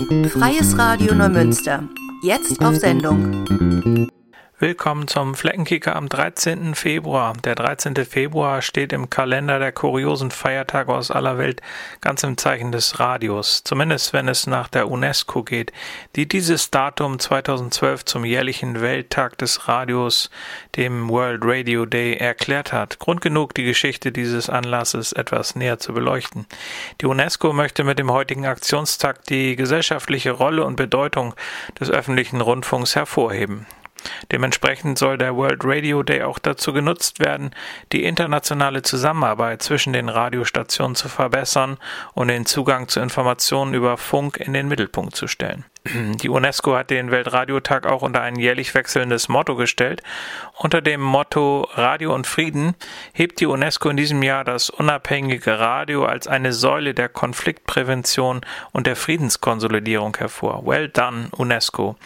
Freies Radio Neumünster. Jetzt auf Sendung. Willkommen zum Fleckenkicker am 13. Februar. Der 13. Februar steht im Kalender der kuriosen Feiertage aus aller Welt ganz im Zeichen des Radios, zumindest wenn es nach der UNESCO geht, die dieses Datum 2012 zum jährlichen Welttag des Radios, dem World Radio Day, erklärt hat. Grund genug, die Geschichte dieses Anlasses etwas näher zu beleuchten. Die UNESCO möchte mit dem heutigen Aktionstag die gesellschaftliche Rolle und Bedeutung des öffentlichen Rundfunks hervorheben. Dementsprechend soll der World Radio Day auch dazu genutzt werden, die internationale Zusammenarbeit zwischen den Radiostationen zu verbessern und den Zugang zu Informationen über Funk in den Mittelpunkt zu stellen. Die UNESCO hat den Weltradiotag auch unter ein jährlich wechselndes Motto gestellt. Unter dem Motto Radio und Frieden hebt die UNESCO in diesem Jahr das unabhängige Radio als eine Säule der Konfliktprävention und der Friedenskonsolidierung hervor. Well done, UNESCO.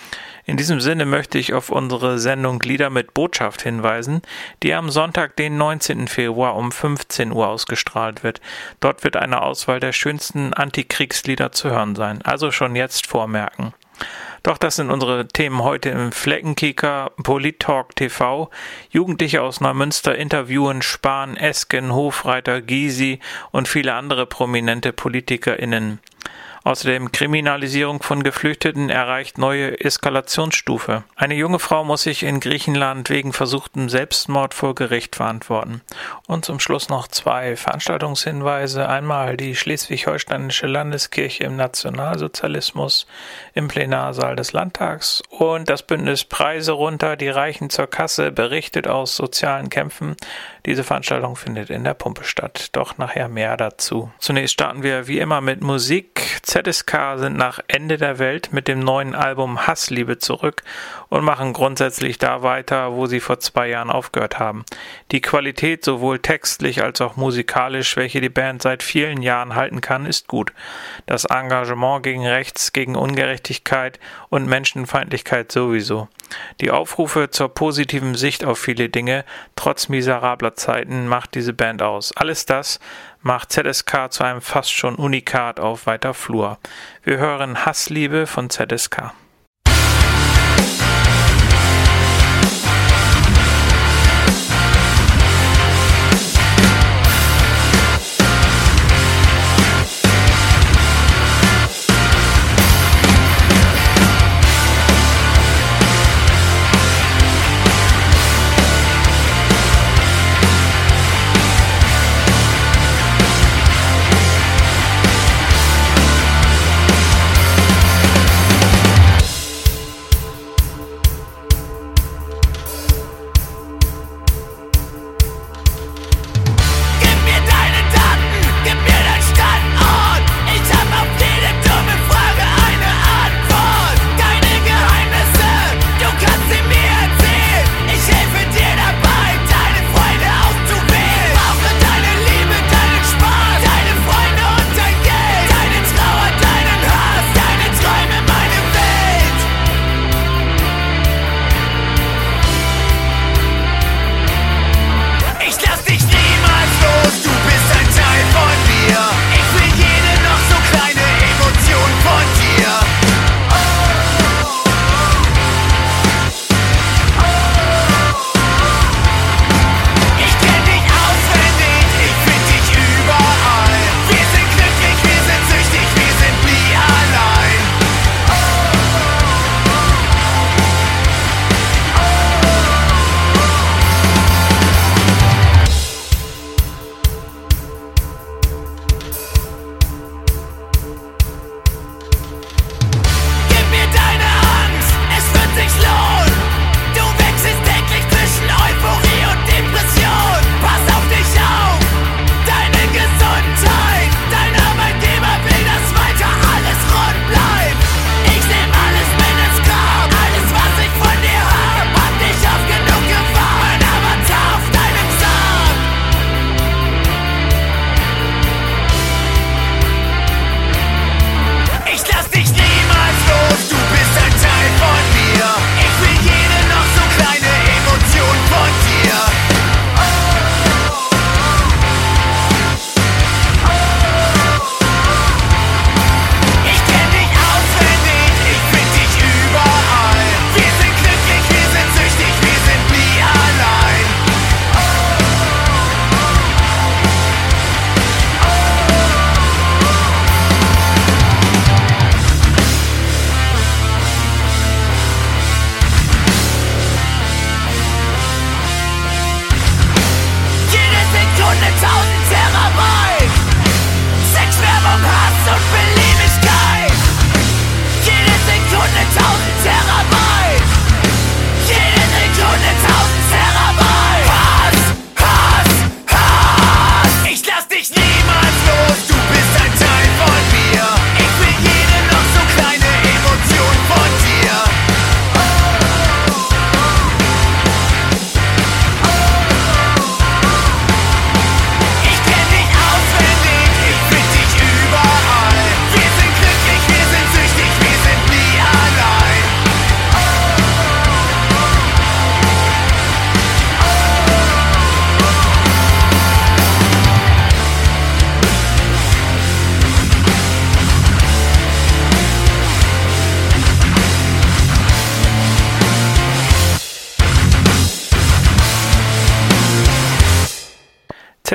In diesem Sinne möchte ich auf unsere Sendung Lieder mit Botschaft hinweisen, die am Sonntag, den 19. Februar um 15 Uhr ausgestrahlt wird. Dort wird eine Auswahl der schönsten Antikriegslieder zu hören sein, also schon jetzt vormerken. Doch das sind unsere Themen heute im Fleckenkicker Polit-Talk TV. Jugendliche aus Neumünster interviewen Spahn, Esken, Hofreiter, Gysi und viele andere prominente PolitikerInnen. Außerdem Kriminalisierung von Geflüchteten erreicht neue Eskalationsstufe. Eine junge Frau muss sich in Griechenland wegen versuchtem Selbstmord vor Gericht verantworten. Und zum Schluss noch zwei Veranstaltungshinweise. Einmal die Schleswig-Holsteinische Landeskirche im Nationalsozialismus im Plenarsaal des Landtags und das Bündnis Preise runter, die Reichen zur Kasse berichtet aus sozialen Kämpfen. Diese Veranstaltung findet in der Pumpe statt. Doch nachher mehr dazu. Zunächst starten wir wie immer mit Musik. ZSK sind nach Ende der Welt mit dem neuen Album Hassliebe zurück und machen grundsätzlich da weiter, wo sie vor zwei Jahren aufgehört haben. Die Qualität sowohl textlich als auch musikalisch, welche die Band seit vielen Jahren halten kann, ist gut. Das Engagement gegen Rechts, gegen Ungerechtigkeit und Menschenfeindlichkeit sowieso. Die Aufrufe zur positiven Sicht auf viele Dinge, trotz miserabler Zeiten, macht diese Band aus. Alles das macht ZSK zu einem fast schon Unikat auf weiter Flur. Wir hören Hassliebe von ZSK.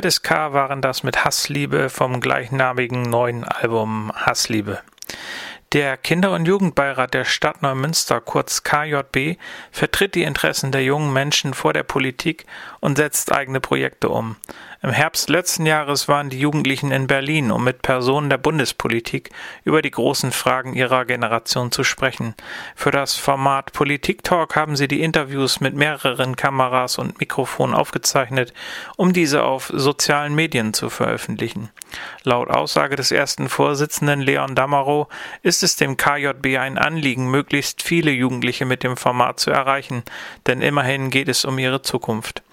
ZSK waren das mit Hassliebe vom gleichnamigen neuen Album Hassliebe. Der Kinder- und Jugendbeirat der Stadt Neumünster, kurz KJB, vertritt die Interessen der jungen Menschen vor der Politik und setzt eigene Projekte um. Im Herbst letzten Jahres waren die Jugendlichen in Berlin, um mit Personen der Bundespolitik über die großen Fragen ihrer Generation zu sprechen. Für das Format Politik Talk haben sie die Interviews mit mehreren Kameras und Mikrofonen aufgezeichnet, um diese auf sozialen Medien zu veröffentlichen. Laut Aussage des ersten Vorsitzenden Leon Damerow ist es dem KJB ein Anliegen, möglichst viele Jugendliche mit dem Format zu erreichen, denn immerhin geht es um ihre Zukunft.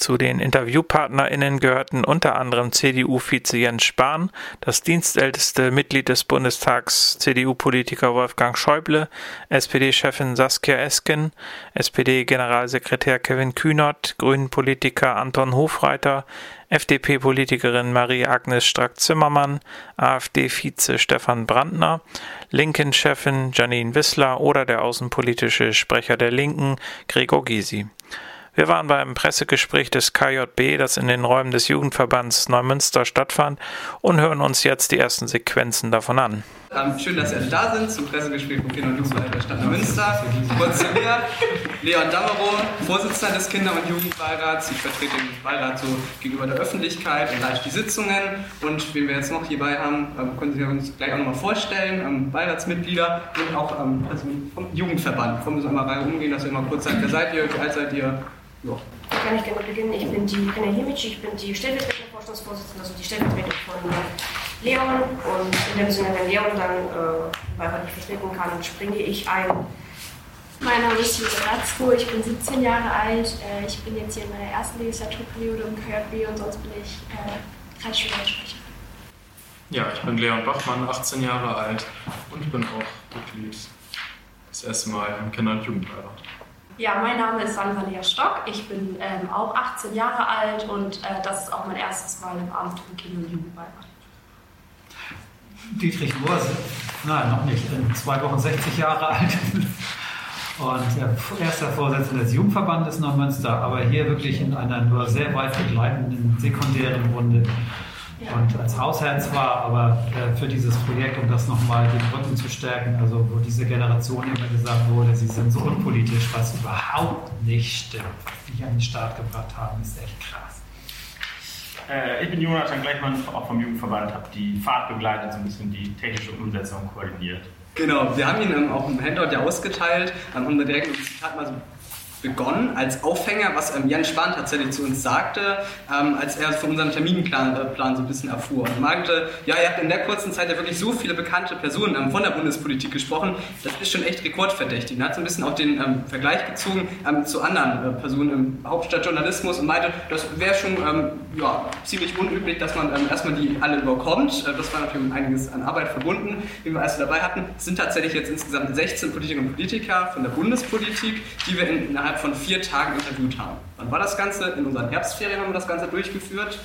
Zu den InterviewpartnerInnen gehörten unter anderem CDU-Vize Jens Spahn, das dienstälteste Mitglied des Bundestags CDU-Politiker Wolfgang Schäuble, SPD-Chefin Saskia Esken, SPD-Generalsekretär Kevin Kühnert, Grünen-Politiker Anton Hofreiter, FDP-Politikerin Marie-Agnes Strack-Zimmermann, AfD-Vize Stefan Brandner, Linken-Chefin Janine Wissler oder der außenpolitische Sprecher der Linken Gregor Gysi. Wir waren beim Pressegespräch des KJB, das in den Räumen des Jugendverbands Neumünster stattfand, und hören uns jetzt die ersten Sequenzen davon an. Ähm, schön, dass Sie alle da sind zum Pressegespräch von Kinder- und Jugendbeirat der Stadt Neumünster. Kurz zu mir, Leon Damerow, Vorsitzender des Kinder- und Jugendbeirats. Ich vertrete den Beirat so gegenüber der Öffentlichkeit und leite die Sitzungen. Und wen wir jetzt noch hierbei haben, ähm, können Sie uns gleich auch nochmal vorstellen. Ähm, Beiratsmitglieder und auch Personen vom Jugendverband. Kommen so einmal rein umgehen, dass ihr mal kurz sagt, wer seid ihr, wie alt seid ihr? Ja. Da kann ich gerne beginnen. Ich bin die Renna Himic, ich bin die stellvertretende Vorstandsvorsitzende, also die Stellvertretung von Leon. Und in dem Sinne, wenn Leon dann äh, Beirat nicht vertreten kann, springe ich ein. Mein Name ist Jutta Ratzko, ich bin 17 Jahre alt. Äh, ich bin jetzt hier in meiner ersten Legislaturperiode im KJB und sonst bin ich äh, Kreisschülersprecherin. Ja, ich bin Leon Bachmann, 18 Jahre alt und bin auch Mitglied das erste Mal im Kinder- und Jugendbeirat. Ja, mein Name ist Sandra Lea Stock. Ich bin ähm, auch 18 Jahre alt und äh, das ist auch mein erstes Mal im Amt im Kinder- und Jugendbeirat. Dietrich Mohr, nein, noch nicht, in zwei Wochen 60 Jahre alt und erster Vorsitzender des Jugendverbandes Neumünster, aber hier wirklich in einer nur sehr weit begleitenden sekundären Runde und als Hausherr zwar, aber äh, für dieses Projekt, um das nochmal den Rücken zu stärken, also wo diese Generation immer gesagt wurde, sie sind so unpolitisch, was überhaupt nicht stimmt, was sie an den Start gebracht haben, ist echt krass. Äh, ich bin Jonathan Gleichmann, auch vom Jugendverband, habe die Fahrt begleitet, so ein bisschen die technische Umsetzung koordiniert. Genau, wir haben ihn ähm, auch im Handout ja ausgeteilt, ähm, haben da direkt ein Zitat mal so begonnen als Aufhänger, was ähm, Jan Spahn tatsächlich zu uns sagte, ähm, als er von unserem Terminplan äh, Plan so ein bisschen erfuhr. Und meinte, ja, ihr habt in der kurzen Zeit ja wirklich so viele bekannte Personen ähm, von der Bundespolitik gesprochen, das ist schon echt rekordverdächtig. Er hat so ein bisschen auch den ähm, Vergleich gezogen ähm, zu anderen äh, Personen im Hauptstadtjournalismus und meinte, das wäre schon ähm, ja, ziemlich unüblich, dass man erstmal die alle überkommt. Äh, das war natürlich mit einiges an Arbeit verbunden, wie wir alles dabei hatten. Es sind tatsächlich jetzt insgesamt 16 Politikerinnen und Politiker von der Bundespolitik, die wir in, innerhalb innerhalb von vier Tagen interviewt haben. Wann war das Ganze? In unseren Herbstferien haben wir das Ganze durchgeführt.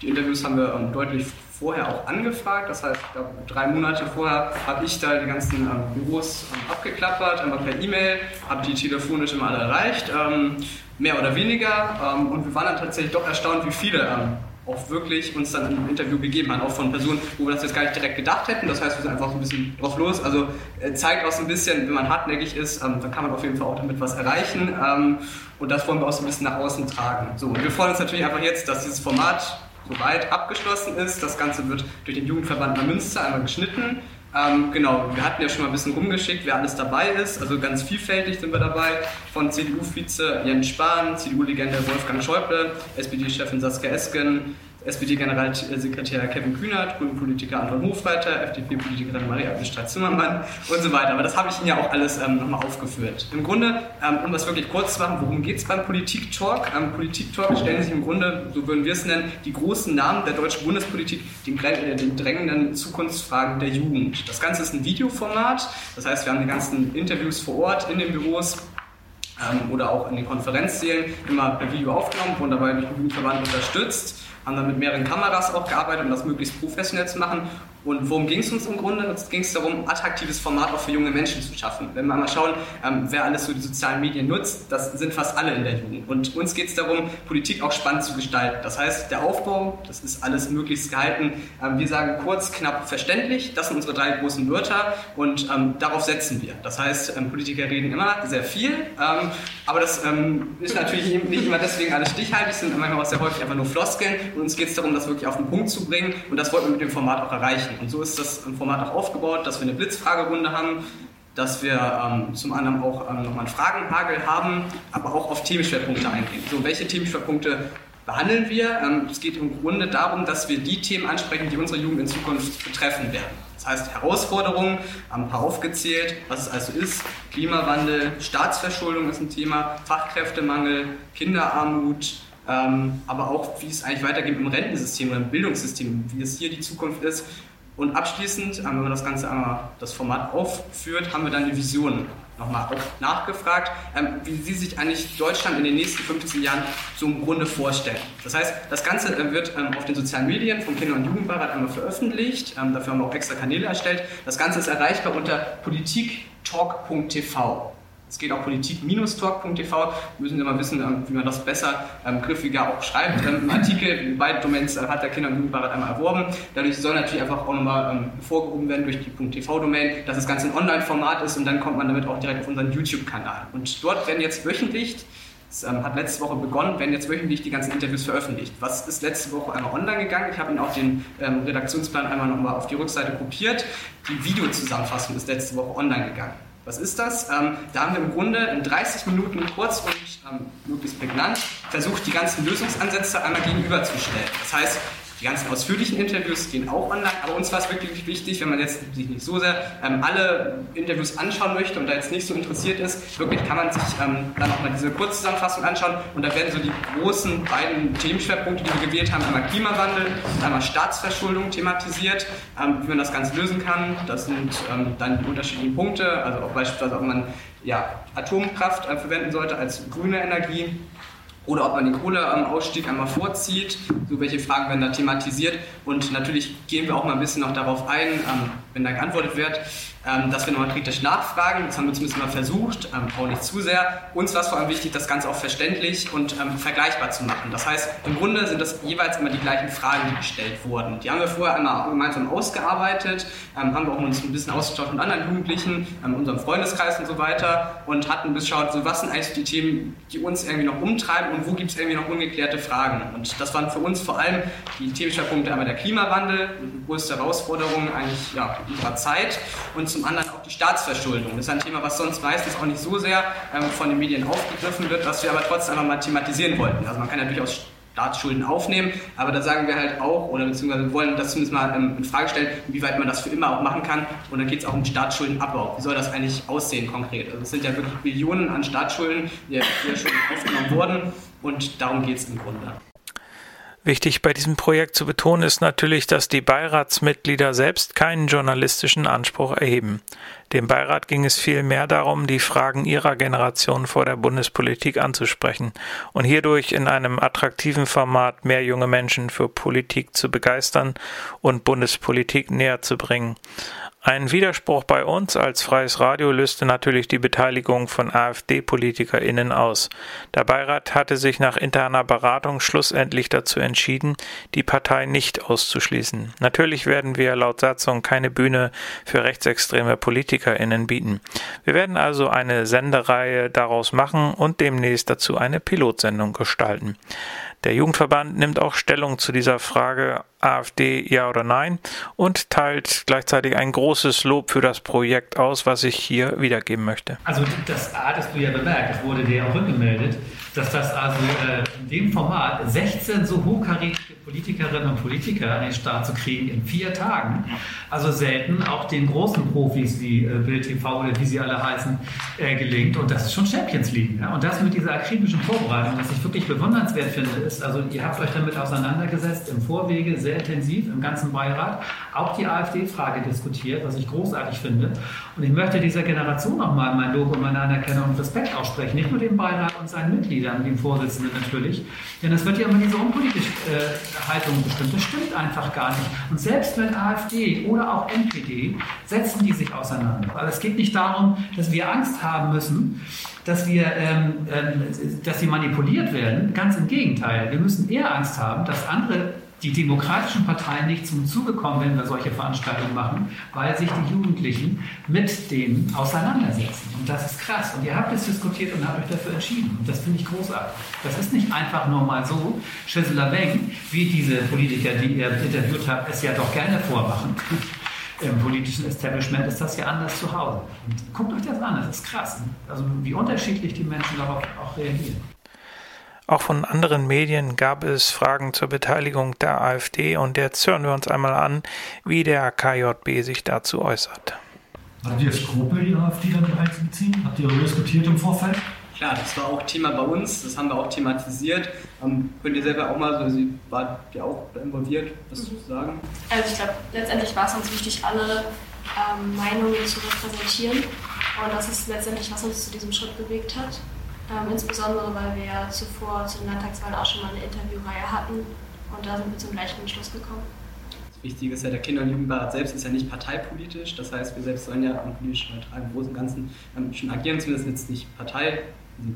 Die Interviews haben wir ähm, deutlich vorher auch angefragt. Das heißt, glaub, drei Monate vorher habe ich da die ganzen ähm, Büros ähm, abgeklappert, einmal per E-Mail, habe die telefonisch immer alle erreicht, ähm, mehr oder weniger. Ähm, und wir waren dann tatsächlich doch erstaunt, wie viele ähm, auch wirklich uns dann ein Interview gegeben hat, auch von Personen, wo wir das jetzt gar nicht direkt gedacht hätten. Das heißt, wir sind einfach so ein bisschen drauf los. Also äh, zeigt auch so ein bisschen, wenn man hartnäckig ist, ähm, dann kann man auf jeden Fall auch damit was erreichen. Ähm, und das wollen wir auch so ein bisschen nach außen tragen. So, und wir freuen uns natürlich einfach jetzt, dass dieses Format soweit abgeschlossen ist. Das Ganze wird durch den Jugendverband Münster einmal geschnitten. Ähm, genau, wir hatten ja schon mal ein bisschen rumgeschickt, wer alles dabei ist. Also ganz vielfältig sind wir dabei. Von CDU-Vize Jens Spahn, CDU-Legende Wolfgang Schäuble, SPD-Chefin Saskia Esken, SPD-Generalsekretär Kevin Kühnert, Grünen-Politiker Anton Hofreiter, FDP-Politikerin Maria-Agnes Strack-Zimmermann und so weiter. Aber das habe ich Ihnen ja auch alles ähm, nochmal aufgeführt. Im Grunde, ähm, um das wirklich kurz zu machen, worum geht es beim Politik-Talk? Ähm, Politik-Talk stellen sich im Grunde, so würden wir es nennen, die großen Namen der deutschen Bundespolitik, den, äh, den drängenden Zukunftsfragen der Jugend. Das Ganze ist ein Videoformat, das heißt, wir haben die ganzen Interviews vor Ort in den Büros ähm, oder auch in den Konferenzsälen immer per Video aufgenommen, wurden dabei durch den Jugendverband unterstützt haben dann mit mehreren Kameras auch gearbeitet, um das möglichst professionell zu machen. Und worum ging es uns im Grunde? Uns ging es darum, attraktives Format auch für junge Menschen zu schaffen. Wenn wir mal schauen, ähm, wer alles so die sozialen Medien nutzt, das sind fast alle in der Jugend. Und uns geht es darum, Politik auch spannend zu gestalten. Das heißt, der Aufbau, das ist alles möglichst gehalten. Ähm, wir sagen kurz, knapp, verständlich. Das sind unsere drei großen Wörter und ähm, darauf setzen wir. Das heißt, ähm, Politiker reden immer sehr viel, ähm, aber das ähm, ist natürlich nicht immer deswegen alles stichhaltig, sind manchmal auch sehr häufig einfach nur Floskeln. Und uns geht es darum, das wirklich auf den Punkt zu bringen und das wollten wir mit dem Format auch erreichen. Und so ist das Format auch aufgebaut, dass wir eine Blitzfragerunde haben, dass wir ähm, zum anderen auch ähm, nochmal einen Fragenhagel haben, aber auch auf Themenschwerpunkte eingehen. So, welche Themenschwerpunkte behandeln wir? Ähm, es geht im Grunde darum, dass wir die Themen ansprechen, die unsere Jugend in Zukunft betreffen werden. Das heißt Herausforderungen, haben ein paar aufgezählt, was es also ist. Klimawandel, Staatsverschuldung ist ein Thema, Fachkräftemangel, Kinderarmut, ähm, aber auch, wie es eigentlich weitergeht im Rentensystem oder im Bildungssystem, wie es hier die Zukunft ist. Und abschließend, wenn man das Ganze einmal das Format aufführt, haben wir dann die Vision nochmal nachgefragt, ähm, wie Sie sich eigentlich Deutschland in den nächsten 15 Jahren so im Grunde vorstellen. Das heißt, das Ganze äh, wird ähm, auf den sozialen Medien vom Kinder- und Jugendbeirat einmal veröffentlicht. Ähm, dafür haben wir auch extra Kanäle erstellt. Das Ganze ist erreichbar unter politiktalk.tv. Es geht auch politik-talk.tv. Müssen Sie mal wissen, ähm, wie man das besser, ähm, griffiger auch schreibt. Ähm, Im Artikel, beide Domains äh, hat der Kinder- und Jugendbeirat einmal erworben. Dadurch soll natürlich einfach auch nochmal ähm, vorgehoben werden durch die .tv-Domain, dass das Ganze ein Online-Format ist und dann kommt man damit auch direkt auf unseren YouTube-Kanal. Und dort werden jetzt wöchentlich es ähm, hat letzte Woche begonnen, werden jetzt wöchentlich die ganzen Interviews veröffentlicht. Was ist letzte Woche einmal online gegangen? Ich habe Ihnen auch den ähm, Redaktionsplan einmal nochmal auf die Rückseite kopiert. Die Videozusammenfassung ist letzte Woche online gegangen. Was ist das? Ähm, da haben wir im Grunde in 30 Minuten kurz und ähm, möglichst prägnant versucht, die ganzen Lösungsansätze einmal gegenüberzustellen. Das heißt, die ganzen ausführlichen Interviews gehen auch online, aber uns war es wirklich wichtig, wenn man jetzt sich nicht so sehr ähm, alle Interviews anschauen möchte und da jetzt nicht so interessiert ist, wirklich kann man sich ähm, dann auch mal diese Kurzzusammenfassung anschauen und da werden so die großen beiden Themenschwerpunkte, die wir gewählt haben, einmal Klimawandel und einmal Staatsverschuldung thematisiert, ähm, wie man das Ganze lösen kann. Das sind ähm, dann die unterschiedlichen Punkte, also auch beispielsweise, ob man ja, Atomkraft äh, verwenden sollte als grüne Energie oder ob man den Kohleausstieg einmal vorzieht. So welche Fragen werden da thematisiert. Und natürlich gehen wir auch mal ein bisschen noch darauf ein, ähm, wenn da geantwortet wird, ähm, dass wir nochmal kritisch nachfragen. Das haben wir zumindest mal versucht, ähm, auch nicht zu sehr. Uns war es vor allem wichtig, das Ganze auch verständlich und ähm, vergleichbar zu machen. Das heißt, im Grunde sind das jeweils immer die gleichen Fragen, die gestellt wurden. Die haben wir vorher einmal gemeinsam ausgearbeitet, ähm, haben wir auch uns ein bisschen ausgetauscht mit anderen Jugendlichen, ähm, unserem Freundeskreis und so weiter und hatten geschaut, so was sind eigentlich die Themen, die uns irgendwie noch umtreiben und wo gibt es irgendwie noch ungeklärte Fragen. Und das waren für uns vor allem die Themenschwerpunkte einmal der Klimawandel, die größte Herausforderung eigentlich ja, unserer Zeit und zum anderen auch die Staatsverschuldung. Das ist ein Thema, was sonst meistens auch nicht so sehr ähm, von den Medien aufgegriffen wird, was wir aber trotzdem einfach mal thematisieren wollten. Also man kann ja durchaus Staatsschulden aufnehmen, aber da sagen wir halt auch, oder beziehungsweise wollen das zumindest mal ähm, in Frage stellen, inwieweit man das für immer auch machen kann. Und dann geht es auch um Staatsschuldenabbau. Wie soll das eigentlich aussehen konkret? Also es sind ja wirklich Billionen an Staatsschulden, die ja schon aufgenommen wurden und darum geht es im Grunde. Wichtig bei diesem Projekt zu betonen ist natürlich, dass die Beiratsmitglieder selbst keinen journalistischen Anspruch erheben. Dem Beirat ging es vielmehr darum, die Fragen ihrer Generation vor der Bundespolitik anzusprechen und hierdurch in einem attraktiven Format mehr junge Menschen für Politik zu begeistern und Bundespolitik näher zu bringen. Ein Widerspruch bei uns als freies Radio löste natürlich die Beteiligung von AfD-PolitikerInnen aus. Der Beirat hatte sich nach interner Beratung schlussendlich dazu entschieden, die Partei nicht auszuschließen. Natürlich werden wir laut Satzung keine Bühne für rechtsextreme PolitikerInnen bieten. Wir werden also eine Sendereihe daraus machen und demnächst dazu eine Pilotsendung gestalten. Der Jugendverband nimmt auch Stellung zu dieser Frage AfD ja oder nein und teilt gleichzeitig ein großes Lob für das Projekt aus, was ich hier wiedergeben möchte. Also das hattest du ja bemerkt, das wurde dir auch rückgemeldet, dass das also äh, in dem Format 16 so hochkarätige Politikerinnen und Politiker an den Start zu kriegen in vier Tagen, also selten auch den großen Profis wie äh, Bild TV oder wie sie alle heißen, äh, gelingt und das ist schon Champions League. Ja? Und das mit dieser akribischen Vorbereitung, was ich wirklich bewundernswert finde, ist, also ihr habt euch damit auseinandergesetzt im Vorwege, sehr intensiv im ganzen Beirat, auch die AfD-Frage diskutiert, was ich großartig finde. Und ich möchte dieser Generation nochmal mein Lob und meine Anerkennung und Respekt aussprechen, nicht nur dem Beirat und seinen Mitgliedern, Jan, dem Vorsitzenden natürlich. Denn es wird ja immer diese unpolitische äh, Haltung bestimmt. Das stimmt einfach gar nicht. Und selbst mit AfD oder auch NPD setzen die sich auseinander. Weil es geht nicht darum, dass wir Angst haben müssen, dass wir, ähm, ähm, dass sie manipuliert werden. Ganz im Gegenteil. Wir müssen eher Angst haben, dass andere die demokratischen Parteien nicht zum Zuge kommen, wenn wir solche Veranstaltungen machen, weil sich die Jugendlichen mit denen auseinandersetzen. Und das ist krass. Und ihr habt es diskutiert und habt euch dafür entschieden. Und das finde ich großartig. Das ist nicht einfach nur mal so, Schissler Beng, wie diese Politiker, die ihr interviewt habt, es ja doch gerne vormachen. Im politischen Establishment ist das ja anders zu Hause. Und guckt euch das an, das ist krass. Also wie unterschiedlich die Menschen darauf auch reagieren. Auch von anderen Medien gab es Fragen zur Beteiligung der AfD und jetzt hören wir uns einmal an, wie der KJB sich dazu äußert. Hattet ihr Skrupel, die AfD damit einzubeziehen? Habt ihr darüber diskutiert im Vorfeld? Klar, das war auch Thema bei uns, das haben wir auch thematisiert. Ähm, könnt ihr selber auch mal, so, Sie wart ja auch involviert, was mhm. zu sagen? Also ich glaube, letztendlich war es uns wichtig, alle ähm, Meinungen zu repräsentieren. Und das ist letztendlich, was uns zu diesem Schritt bewegt hat. Ähm, insbesondere, weil wir ja zuvor zu den Landtagswahlen auch schon mal eine Interviewreihe hatten und da sind wir zum gleichen Entschluss gekommen. Das Wichtige ist ja, der Kinder- und Jugendbeirat selbst ist ja nicht parteipolitisch. Das heißt, wir selbst sollen ja am politischen im Großen und Ganzen ähm, schon agieren, zumindest jetzt nicht Partei,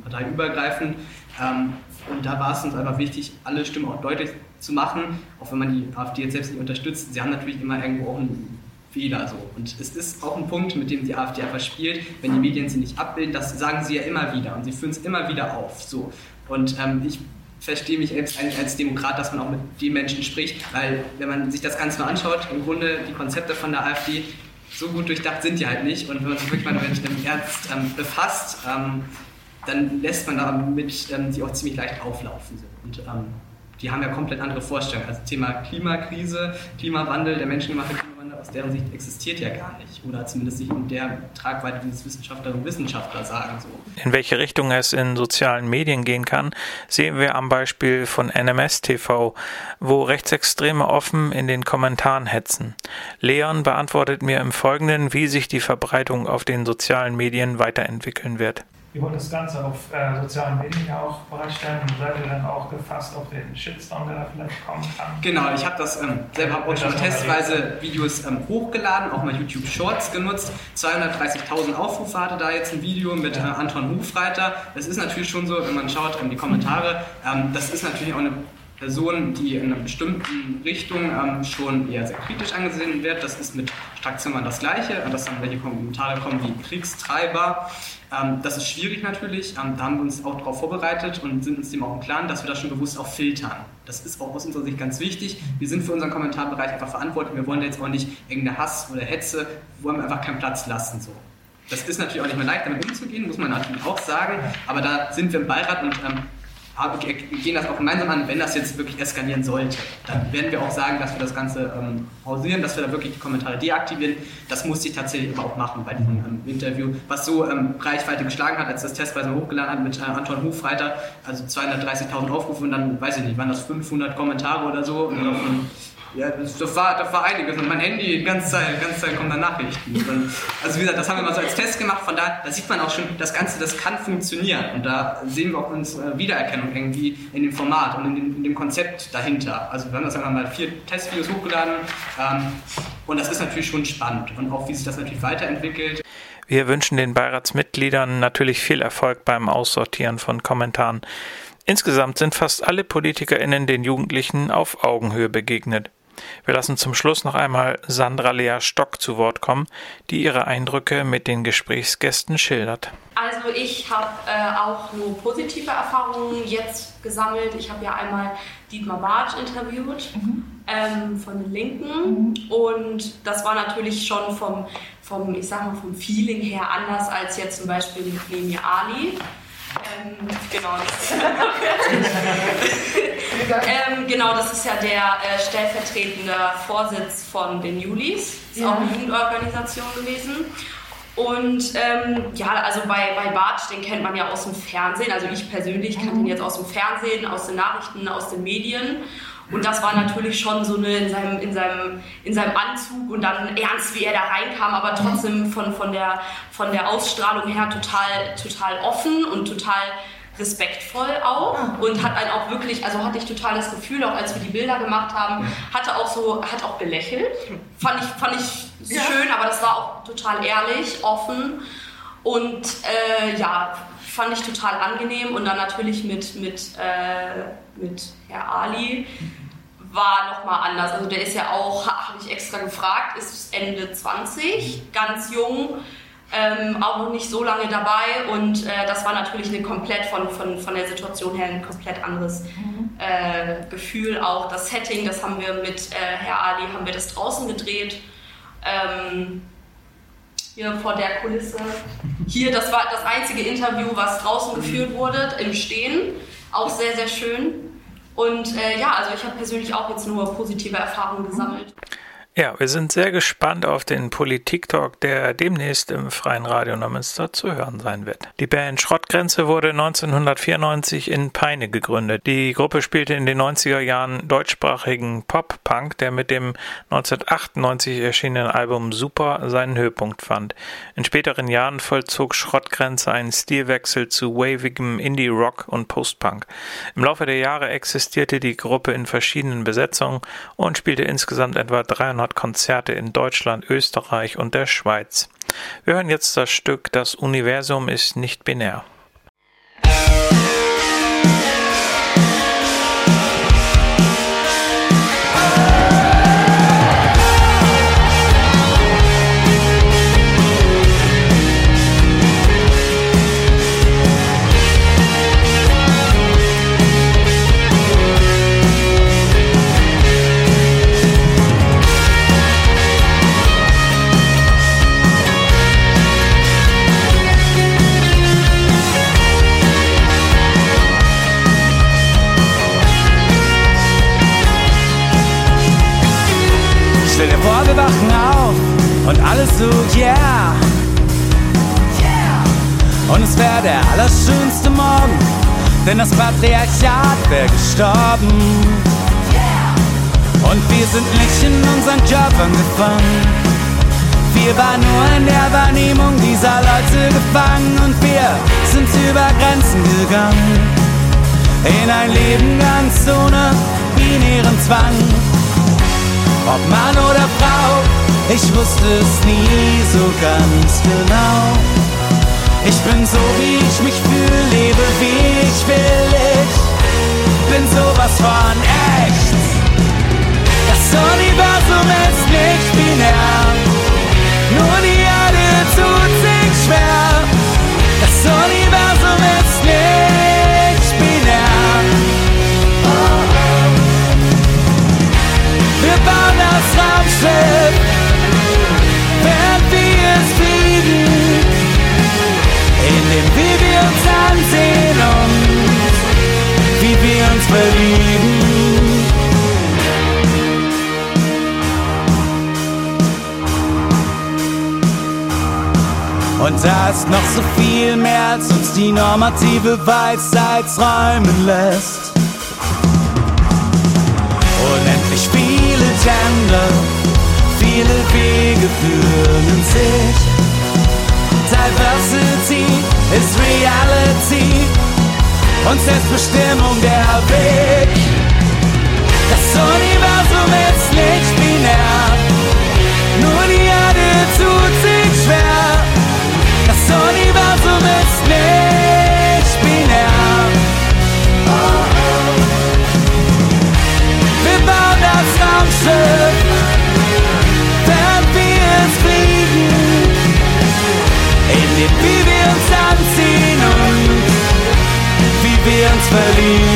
parteiübergreifend. Ähm, und da war es uns einfach wichtig, alle Stimmen auch deutlich zu machen, auch wenn man die AfD jetzt selbst nicht unterstützt. Sie haben natürlich immer irgendwo auch einen Fehler so. Und es ist auch ein Punkt, mit dem die AfD einfach spielt, wenn die Medien sie nicht abbilden, das sagen sie ja immer wieder und sie führen es immer wieder auf. So. Und ähm, ich verstehe mich eigentlich als Demokrat, dass man auch mit den Menschen spricht, weil wenn man sich das Ganze nur anschaut, im Grunde die Konzepte von der AfD so gut durchdacht sind die halt nicht. Und wenn man sich wirklich mal damit ernst ähm, befasst, ähm, dann lässt man damit ähm, die auch ziemlich leicht auflaufen. Und ähm, die haben ja komplett andere Vorstellungen. Also Thema Klimakrise, Klimawandel, der menschengemachte Klimawandel aus deren Sicht existiert ja gar nicht. Oder zumindest nicht in der Tragweite, wie es Wissenschaftlerinnen und Wissenschaftler sagen. So. In welche Richtung es in sozialen Medien gehen kann, sehen wir am Beispiel von NMS TV, wo Rechtsextreme offen in den Kommentaren hetzen. Leon beantwortet mir im Folgenden, wie sich die Verbreitung auf den sozialen Medien weiterentwickeln wird. Ihr wollt das Ganze auf äh, sozialen Medien ja auch bereitstellen und seid ihr dann auch gefasst auf den Shitstorm, der da vielleicht kommen kann? Genau, ich habe das ähm, selber auch schon testweise Videos ähm, hochgeladen, auch mal YouTube Shorts genutzt. 230.000 Aufrufe hatte da jetzt ein Video mit äh, Anton Hufreiter. Das ist natürlich schon so, wenn man schaut, ähm, die Kommentare, ähm, das ist natürlich auch eine Person, die in einer bestimmten Richtung ähm, schon eher sehr kritisch angesehen wird. Das ist mit Strack das Gleiche, dass dann welche Kommentare kommen wie Kriegstreiber. Ähm, das ist schwierig natürlich. Ähm, da haben wir uns auch darauf vorbereitet und sind uns dem auch im Klaren, dass wir das schon bewusst auch filtern. Das ist auch aus unserer Sicht ganz wichtig. Wir sind für unseren Kommentarbereich einfach verantwortlich. Wir wollen jetzt auch nicht irgendeine Hass oder Hetze, wollen wir einfach keinen Platz lassen. So. Das ist natürlich auch nicht mehr leicht, damit umzugehen, muss man natürlich auch sagen. Aber da sind wir im Beirat und ähm, gehen das auch gemeinsam an, wenn das jetzt wirklich eskalieren sollte. Dann werden wir auch sagen, dass wir das Ganze ähm, pausieren, dass wir da wirklich die Kommentare deaktivieren. Das musste ich tatsächlich aber auch machen bei diesem ähm, Interview, was so ähm, Reichweite geschlagen hat, als das testweise hochgeladen hat mit äh, Anton Hofreiter, also 230.000 Aufrufe und dann, weiß ich nicht, waren das 500 Kommentare oder so. Davon ja, das, war, das war einiges. Und mein Handy, die ganze Zeit, die ganze Zeit kommen da Nachrichten. Und, also wie gesagt, das haben wir mal so als Test gemacht. Von da, da sieht man auch schon, das Ganze, das kann funktionieren. Und da sehen wir auch uns Wiedererkennung irgendwie in dem Format und in dem, in dem, Konzept dahinter. Also wir haben das einfach mal vier Testvideos hochgeladen. Ähm, und das ist natürlich schon spannend. Und auch wie sich das natürlich weiterentwickelt. Wir wünschen den Beiratsmitgliedern natürlich viel Erfolg beim Aussortieren von Kommentaren. Insgesamt sind fast alle PolitikerInnen den Jugendlichen auf Augenhöhe begegnet. Wir lassen zum Schluss noch einmal Sandra Lea Stock zu Wort kommen, die ihre Eindrücke mit den Gesprächsgästen schildert. Also ich habe äh, auch nur positive Erfahrungen jetzt gesammelt. Ich habe ja einmal Dietmar Bartsch interviewt mhm. ähm, von den Linken mhm. und das war natürlich schon vom, vom, ich sag mal, vom Feeling her anders als jetzt zum Beispiel mit Lemi Ali. Ähm, genau, das ähm, genau, das ist ja der äh, stellvertretende Vorsitz von den Julis. Das ist ja. auch eine Jugendorganisation gewesen. Und ähm, ja, also bei, bei Bartsch, den kennt man ja aus dem Fernsehen. Also ich persönlich kannte ihn jetzt aus dem Fernsehen, aus den Nachrichten, aus den Medien. Und das war natürlich schon so eine in seinem, in seinem, in seinem Anzug und dann ernst, wie er da reinkam, aber trotzdem von, von, der, von der Ausstrahlung her total, total offen und total respektvoll auch ah. und hat einen auch wirklich, also hatte ich total das Gefühl, auch als wir die Bilder gemacht haben, hatte auch so, hat auch gelächelt. Fand ich, fand ich ja. schön, aber das war auch total ehrlich, offen und äh, ja, fand ich total angenehm und dann natürlich mit, mit, äh, mit Herr Ali war nochmal anders. Also der ist ja auch, habe ich extra gefragt, ist Ende 20, ganz jung ähm, auch noch nicht so lange dabei und äh, das war natürlich eine komplett von, von, von der Situation her ein komplett anderes mhm. äh, Gefühl. Auch das Setting, das haben wir mit äh, Herr Ali, haben wir das draußen gedreht. Ähm, hier vor der Kulisse. Hier, das war das einzige Interview, was draußen geführt wurde, im Stehen. Auch sehr, sehr schön. Und äh, ja, also ich habe persönlich auch jetzt nur positive Erfahrungen gesammelt. Ja, wir sind sehr gespannt auf den Politik-Talk, der demnächst im Freien Radio Neumünster zu hören sein wird. Die Band Schrottgrenze wurde 1994 in Peine gegründet. Die Gruppe spielte in den 90er Jahren deutschsprachigen Pop-Punk, der mit dem 1998 erschienenen Album Super seinen Höhepunkt fand. In späteren Jahren vollzog Schrottgrenze einen Stilwechsel zu wavigem Indie-Rock und Post-Punk. Im Laufe der Jahre existierte die Gruppe in verschiedenen Besetzungen und spielte insgesamt etwa 300 200 Konzerte in Deutschland, Österreich und der Schweiz. Wir hören jetzt das Stück Das Universum ist nicht binär. Und alles so, yeah. Und es wäre der allerschönste Morgen, denn das Patriarchat wäre gestorben. Yeah. Und wir sind nicht in unseren Körpern gefangen. Wir waren nur in der Wahrnehmung dieser Leute gefangen und wir sind über Grenzen gegangen. In ein Leben ganz ohne binären Zwang. Ob Mann oder Frau, ich wusste es nie so ganz genau. Ich bin so, wie ich mich fühle, lebe, wie ich will. Ich bin sowas von echt. Das Universum ist nicht binär, nur die Erde tut sich schwer. Das Universum ist nicht binär. Wir bauen das Raumschiff, dem wie wir uns ansehen und wie wir uns verlieben. Und da ist noch so viel mehr, als uns die normative Weisheit träumen lässt. Unendlich viele Gender, viele Wege führen in sich. Diversity ist Reality und Selbstbestimmung der Weg. Das Universum ist nicht binär, wir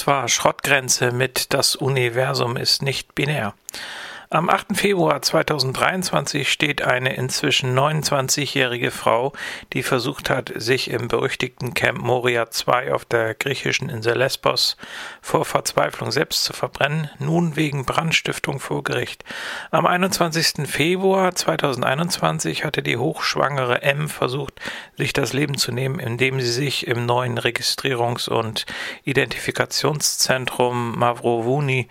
Das war Schrottgrenze mit Das Universum ist nicht binär. Am 8. Februar 2023 steht eine inzwischen 29-jährige Frau, die versucht hat, sich im berüchtigten Camp Moria 2 auf der griechischen Insel Lesbos vor Verzweiflung selbst zu verbrennen, nun wegen Brandstiftung vor Gericht. Am 21. Februar 2021 hatte die hochschwangere M versucht, sich das Leben zu nehmen, indem sie sich im neuen Registrierungs- und Identifikationszentrum Mavrovouni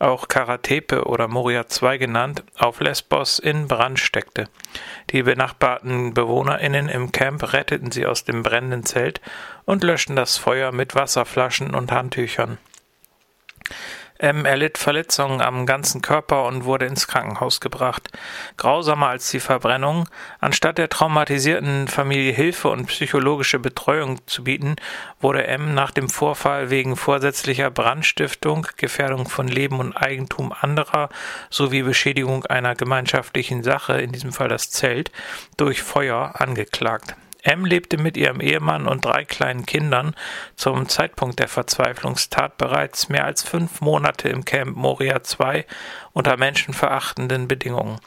auch Karatepe oder Moria II genannt, auf Lesbos in Brand steckte. Die benachbarten BewohnerInnen im Camp retteten sie aus dem brennenden Zelt und löschten das Feuer mit Wasserflaschen und Handtüchern. M erlitt Verletzungen am ganzen Körper und wurde ins Krankenhaus gebracht. Grausamer als die Verbrennung, anstatt der traumatisierten Familie Hilfe und psychologische Betreuung zu bieten, wurde M nach dem Vorfall wegen vorsätzlicher Brandstiftung, Gefährdung von Leben und Eigentum anderer sowie Beschädigung einer gemeinschaftlichen Sache, in diesem Fall das Zelt, durch Feuer angeklagt. M lebte mit ihrem Ehemann und drei kleinen Kindern zum Zeitpunkt der Verzweiflungstat bereits mehr als fünf Monate im Camp Moria II unter menschenverachtenden Bedingungen.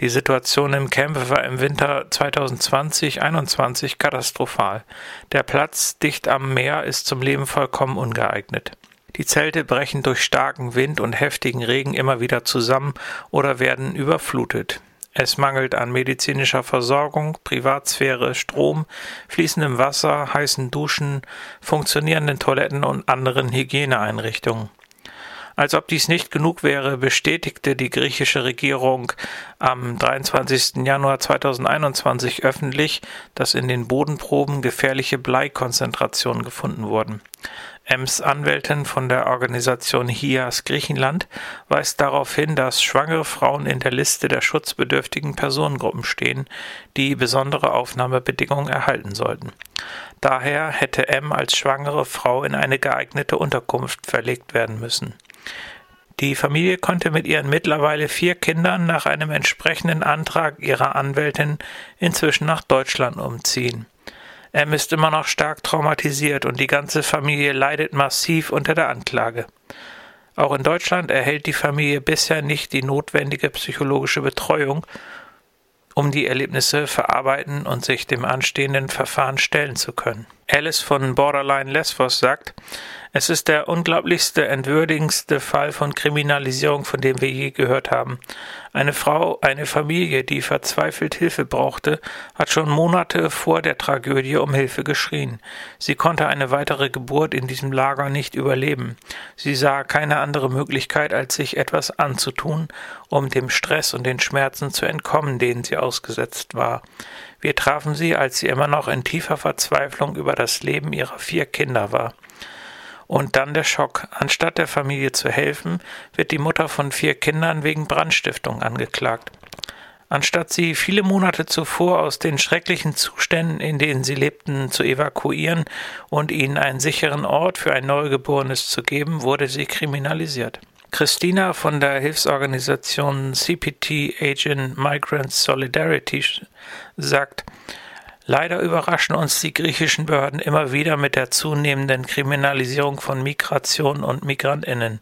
Die Situation im Camp war im Winter 2020-21 katastrophal. Der Platz dicht am Meer ist zum Leben vollkommen ungeeignet. Die Zelte brechen durch starken Wind und heftigen Regen immer wieder zusammen oder werden überflutet. Es mangelt an medizinischer Versorgung, Privatsphäre, Strom, fließendem Wasser, heißen Duschen, funktionierenden Toiletten und anderen Hygieneeinrichtungen. Als ob dies nicht genug wäre, bestätigte die griechische Regierung am 23. Januar 2021 öffentlich, dass in den Bodenproben gefährliche Bleikonzentrationen gefunden wurden. Ems Anwältin von der Organisation HIAS Griechenland weist darauf hin, dass schwangere Frauen in der Liste der schutzbedürftigen Personengruppen stehen, die besondere Aufnahmebedingungen erhalten sollten. Daher hätte M als schwangere Frau in eine geeignete Unterkunft verlegt werden müssen. Die Familie konnte mit ihren mittlerweile vier Kindern nach einem entsprechenden Antrag ihrer Anwältin inzwischen nach Deutschland umziehen. M ist immer noch stark traumatisiert und die ganze Familie leidet massiv unter der Anklage. Auch in Deutschland erhält die Familie bisher nicht die notwendige psychologische Betreuung, um die Erlebnisse verarbeiten und sich dem anstehenden Verfahren stellen zu können. Alice von Borderline Lesbos sagt, es ist der unglaublichste, entwürdigendste Fall von Kriminalisierung, von dem wir je gehört haben. Eine Frau, eine Familie, die verzweifelt Hilfe brauchte, hat schon Monate vor der Tragödie um Hilfe geschrien. Sie konnte eine weitere Geburt in diesem Lager nicht überleben. Sie sah keine andere Möglichkeit, als sich etwas anzutun, um dem Stress und den Schmerzen zu entkommen, denen sie ausgesetzt war. Wir trafen sie, als sie immer noch in tiefer Verzweiflung über das Leben ihrer vier Kinder war. Und dann der Schock. Anstatt der Familie zu helfen, wird die Mutter von vier Kindern wegen Brandstiftung angeklagt. Anstatt sie viele Monate zuvor aus den schrecklichen Zuständen, in denen sie lebten, zu evakuieren und ihnen einen sicheren Ort für ein Neugeborenes zu geben, wurde sie kriminalisiert. Christina von der Hilfsorganisation CPT Asian Migrants Solidarity sagt, Leider überraschen uns die griechischen Behörden immer wieder mit der zunehmenden Kriminalisierung von Migration und Migrantinnen.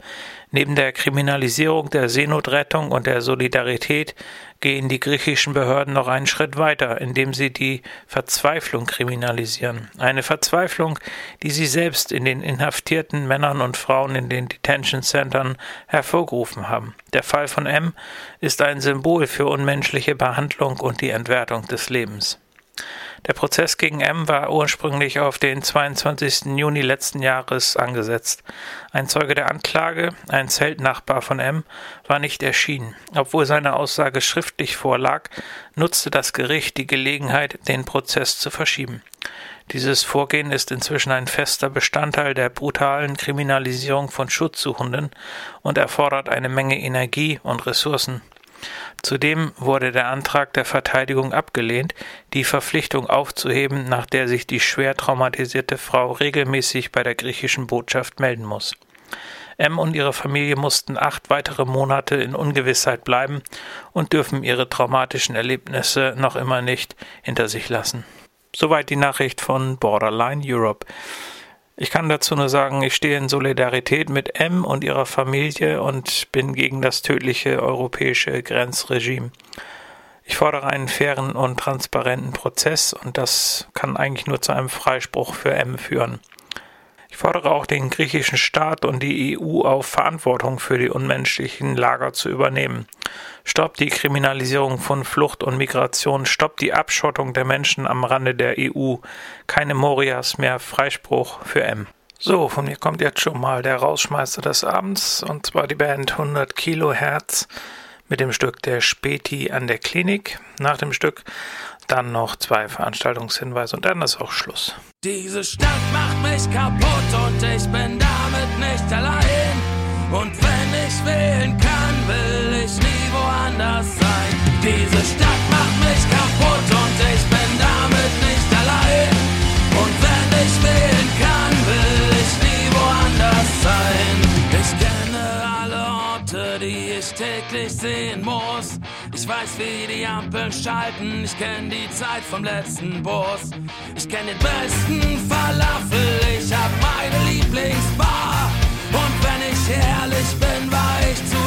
Neben der Kriminalisierung der Seenotrettung und der Solidarität gehen die griechischen Behörden noch einen Schritt weiter, indem sie die Verzweiflung kriminalisieren. Eine Verzweiflung, die sie selbst in den inhaftierten Männern und Frauen in den Detention Centern hervorgerufen haben. Der Fall von M ist ein Symbol für unmenschliche Behandlung und die Entwertung des Lebens. Der Prozess gegen M war ursprünglich auf den 22. Juni letzten Jahres angesetzt. Ein Zeuge der Anklage, ein Zeltnachbar von M, war nicht erschienen. Obwohl seine Aussage schriftlich vorlag, nutzte das Gericht die Gelegenheit, den Prozess zu verschieben. Dieses Vorgehen ist inzwischen ein fester Bestandteil der brutalen Kriminalisierung von Schutzsuchenden und erfordert eine Menge Energie und Ressourcen. Zudem wurde der Antrag der Verteidigung abgelehnt, die Verpflichtung aufzuheben, nach der sich die schwer traumatisierte Frau regelmäßig bei der griechischen Botschaft melden muss. M und ihre Familie mussten acht weitere Monate in Ungewissheit bleiben und dürfen ihre traumatischen Erlebnisse noch immer nicht hinter sich lassen. Soweit die Nachricht von Borderline Europe. Ich kann dazu nur sagen, ich stehe in Solidarität mit M und ihrer Familie und bin gegen das tödliche europäische Grenzregime. Ich fordere einen fairen und transparenten Prozess und das kann eigentlich nur zu einem Freispruch für M führen. Fordere auch den griechischen Staat und die EU auf, Verantwortung für die unmenschlichen Lager zu übernehmen. Stoppt die Kriminalisierung von Flucht und Migration, stoppt die Abschottung der Menschen am Rande der EU. Keine Morias mehr, Freispruch für M. So, von mir kommt jetzt schon mal der Rausschmeißer des Abends, und zwar die Band 100 Kilohertz mit dem Stück Der Späti an der Klinik. Nach dem Stück dann noch zwei Veranstaltungshinweise und dann ist auch Schluss. Diese Stadt macht mich kaputt und ich bin damit nicht allein. Und wenn ich wählen kann, will ich nie woanders sein. Diese Stadt macht mich kaputt und ich bin damit nicht allein. Und wenn ich wählen kann, will ich nie woanders sein. Ich kenne alle Orte, die ich täglich sehen muss. Ich weiß, wie die Ampeln schalten. Ich kenn die Zeit vom letzten Bus. Ich kenn den besten Falafel. Ich hab meine Lieblingsbar. Und wenn ich ehrlich bin, war ich zu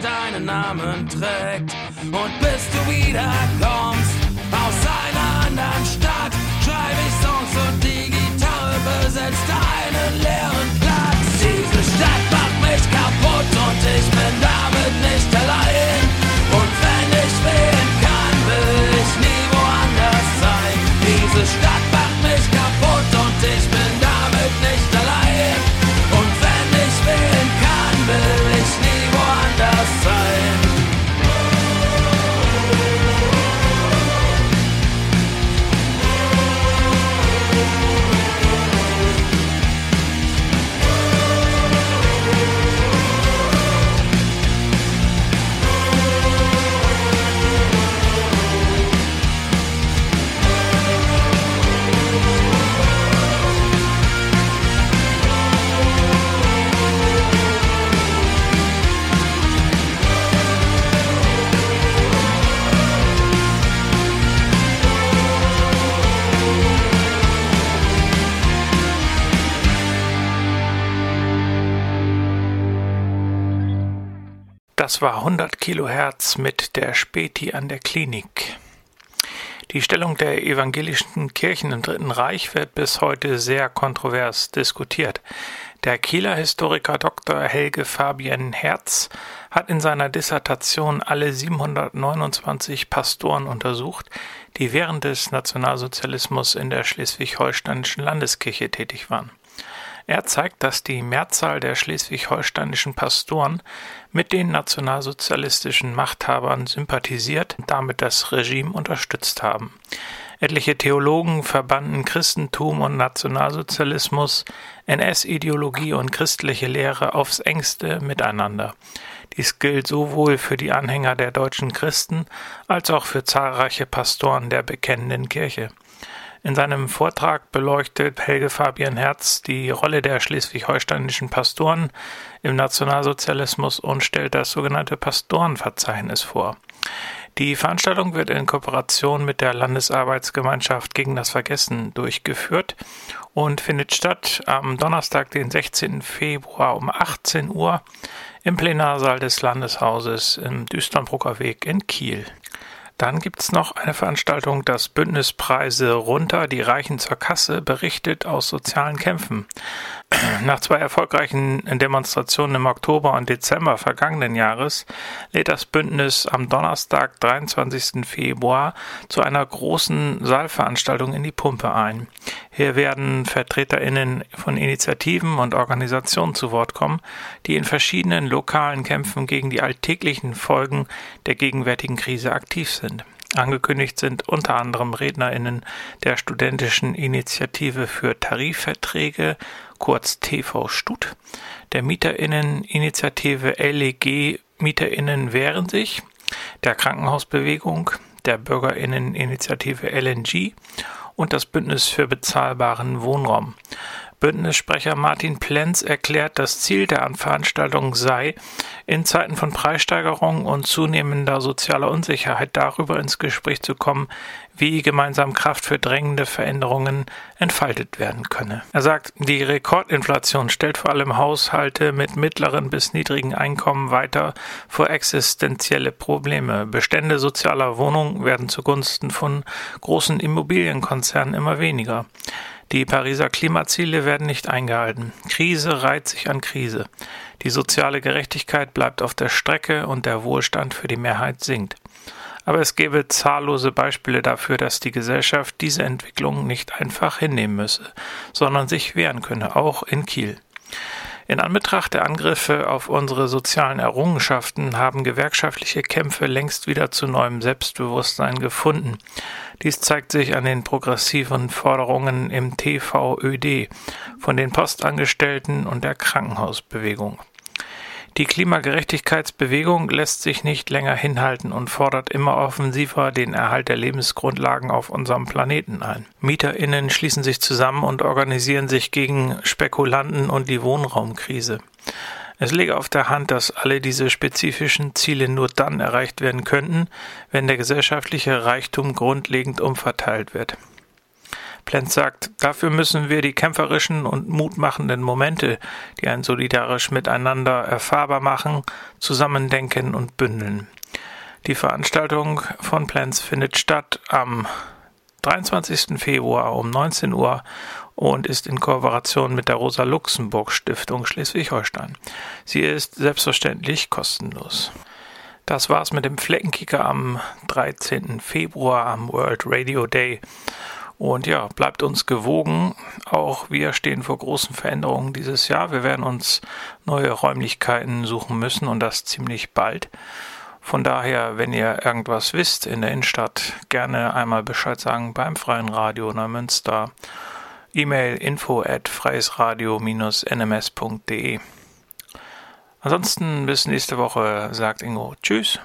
deinen Namen trägt. Und bis du wiederkommst aus Das war 100 Kilohertz mit der Späti an der Klinik. Die Stellung der evangelischen Kirchen im Dritten Reich wird bis heute sehr kontrovers diskutiert. Der Kieler Historiker Dr. Helge Fabian Herz hat in seiner Dissertation alle 729 Pastoren untersucht, die während des Nationalsozialismus in der schleswig-holsteinischen Landeskirche tätig waren. Er zeigt, dass die Mehrzahl der schleswig-holsteinischen Pastoren mit den nationalsozialistischen Machthabern sympathisiert und damit das Regime unterstützt haben. Etliche Theologen verbanden Christentum und Nationalsozialismus, NS-Ideologie und christliche Lehre aufs engste miteinander. Dies gilt sowohl für die Anhänger der deutschen Christen als auch für zahlreiche Pastoren der bekennenden Kirche. In seinem Vortrag beleuchtet Helge Fabian Herz die Rolle der schleswig-holsteinischen Pastoren im Nationalsozialismus und stellt das sogenannte Pastorenverzeichnis vor. Die Veranstaltung wird in Kooperation mit der Landesarbeitsgemeinschaft gegen das Vergessen durchgeführt und findet statt am Donnerstag, den 16. Februar um 18 Uhr im Plenarsaal des Landeshauses im Düsternbrucker Weg in Kiel. Dann gibt es noch eine Veranstaltung, das Bündnis Preise runter, die Reichen zur Kasse, berichtet aus sozialen Kämpfen. Nach zwei erfolgreichen Demonstrationen im Oktober und Dezember vergangenen Jahres lädt das Bündnis am Donnerstag, 23. Februar, zu einer großen Saalveranstaltung in die Pumpe ein. Hier werden VertreterInnen von Initiativen und Organisationen zu Wort kommen, die in verschiedenen lokalen Kämpfen gegen die alltäglichen Folgen der gegenwärtigen Krise aktiv sind. Angekündigt sind unter anderem RednerInnen der Studentischen Initiative für Tarifverträge, kurz TV Stut, der MieterInnen-Initiative LEG MieterInnen wehren sich, der Krankenhausbewegung, der BürgerInnen-Initiative LNG und das Bündnis für bezahlbaren Wohnraum. Bündnissprecher Martin Plenz erklärt, das Ziel der Veranstaltung sei, in Zeiten von Preissteigerungen und zunehmender sozialer Unsicherheit darüber ins Gespräch zu kommen, wie gemeinsam Kraft für drängende Veränderungen entfaltet werden könne. Er sagt, die Rekordinflation stellt vor allem Haushalte mit mittleren bis niedrigen Einkommen weiter vor existenzielle Probleme. Bestände sozialer Wohnungen werden zugunsten von großen Immobilienkonzernen immer weniger. Die Pariser Klimaziele werden nicht eingehalten. Krise reiht sich an Krise. Die soziale Gerechtigkeit bleibt auf der Strecke und der Wohlstand für die Mehrheit sinkt. Aber es gäbe zahllose Beispiele dafür, dass die Gesellschaft diese Entwicklung nicht einfach hinnehmen müsse, sondern sich wehren könne, auch in Kiel. In Anbetracht der Angriffe auf unsere sozialen Errungenschaften haben gewerkschaftliche Kämpfe längst wieder zu neuem Selbstbewusstsein gefunden. Dies zeigt sich an den progressiven Forderungen im TVÖD von den Postangestellten und der Krankenhausbewegung. Die Klimagerechtigkeitsbewegung lässt sich nicht länger hinhalten und fordert immer offensiver den Erhalt der Lebensgrundlagen auf unserem Planeten ein. Mieterinnen schließen sich zusammen und organisieren sich gegen Spekulanten und die Wohnraumkrise. Es liege auf der Hand, dass alle diese spezifischen Ziele nur dann erreicht werden könnten, wenn der gesellschaftliche Reichtum grundlegend umverteilt wird. Plenz sagt, dafür müssen wir die kämpferischen und mutmachenden Momente, die ein solidarisch miteinander erfahrbar machen, zusammendenken und bündeln. Die Veranstaltung von Plenz findet statt am 23. Februar um 19 Uhr und ist in Kooperation mit der Rosa Luxemburg Stiftung Schleswig-Holstein. Sie ist selbstverständlich kostenlos. Das war's mit dem Fleckenkicker am 13. Februar am World Radio Day. Und ja, bleibt uns gewogen. Auch wir stehen vor großen Veränderungen dieses Jahr. Wir werden uns neue Räumlichkeiten suchen müssen und das ziemlich bald. Von daher, wenn ihr irgendwas wisst in der Innenstadt, gerne einmal Bescheid sagen beim Freien Radio Neumünster. E-Mail info at freiesradio-nms.de. Ansonsten bis nächste Woche, sagt Ingo. Tschüss.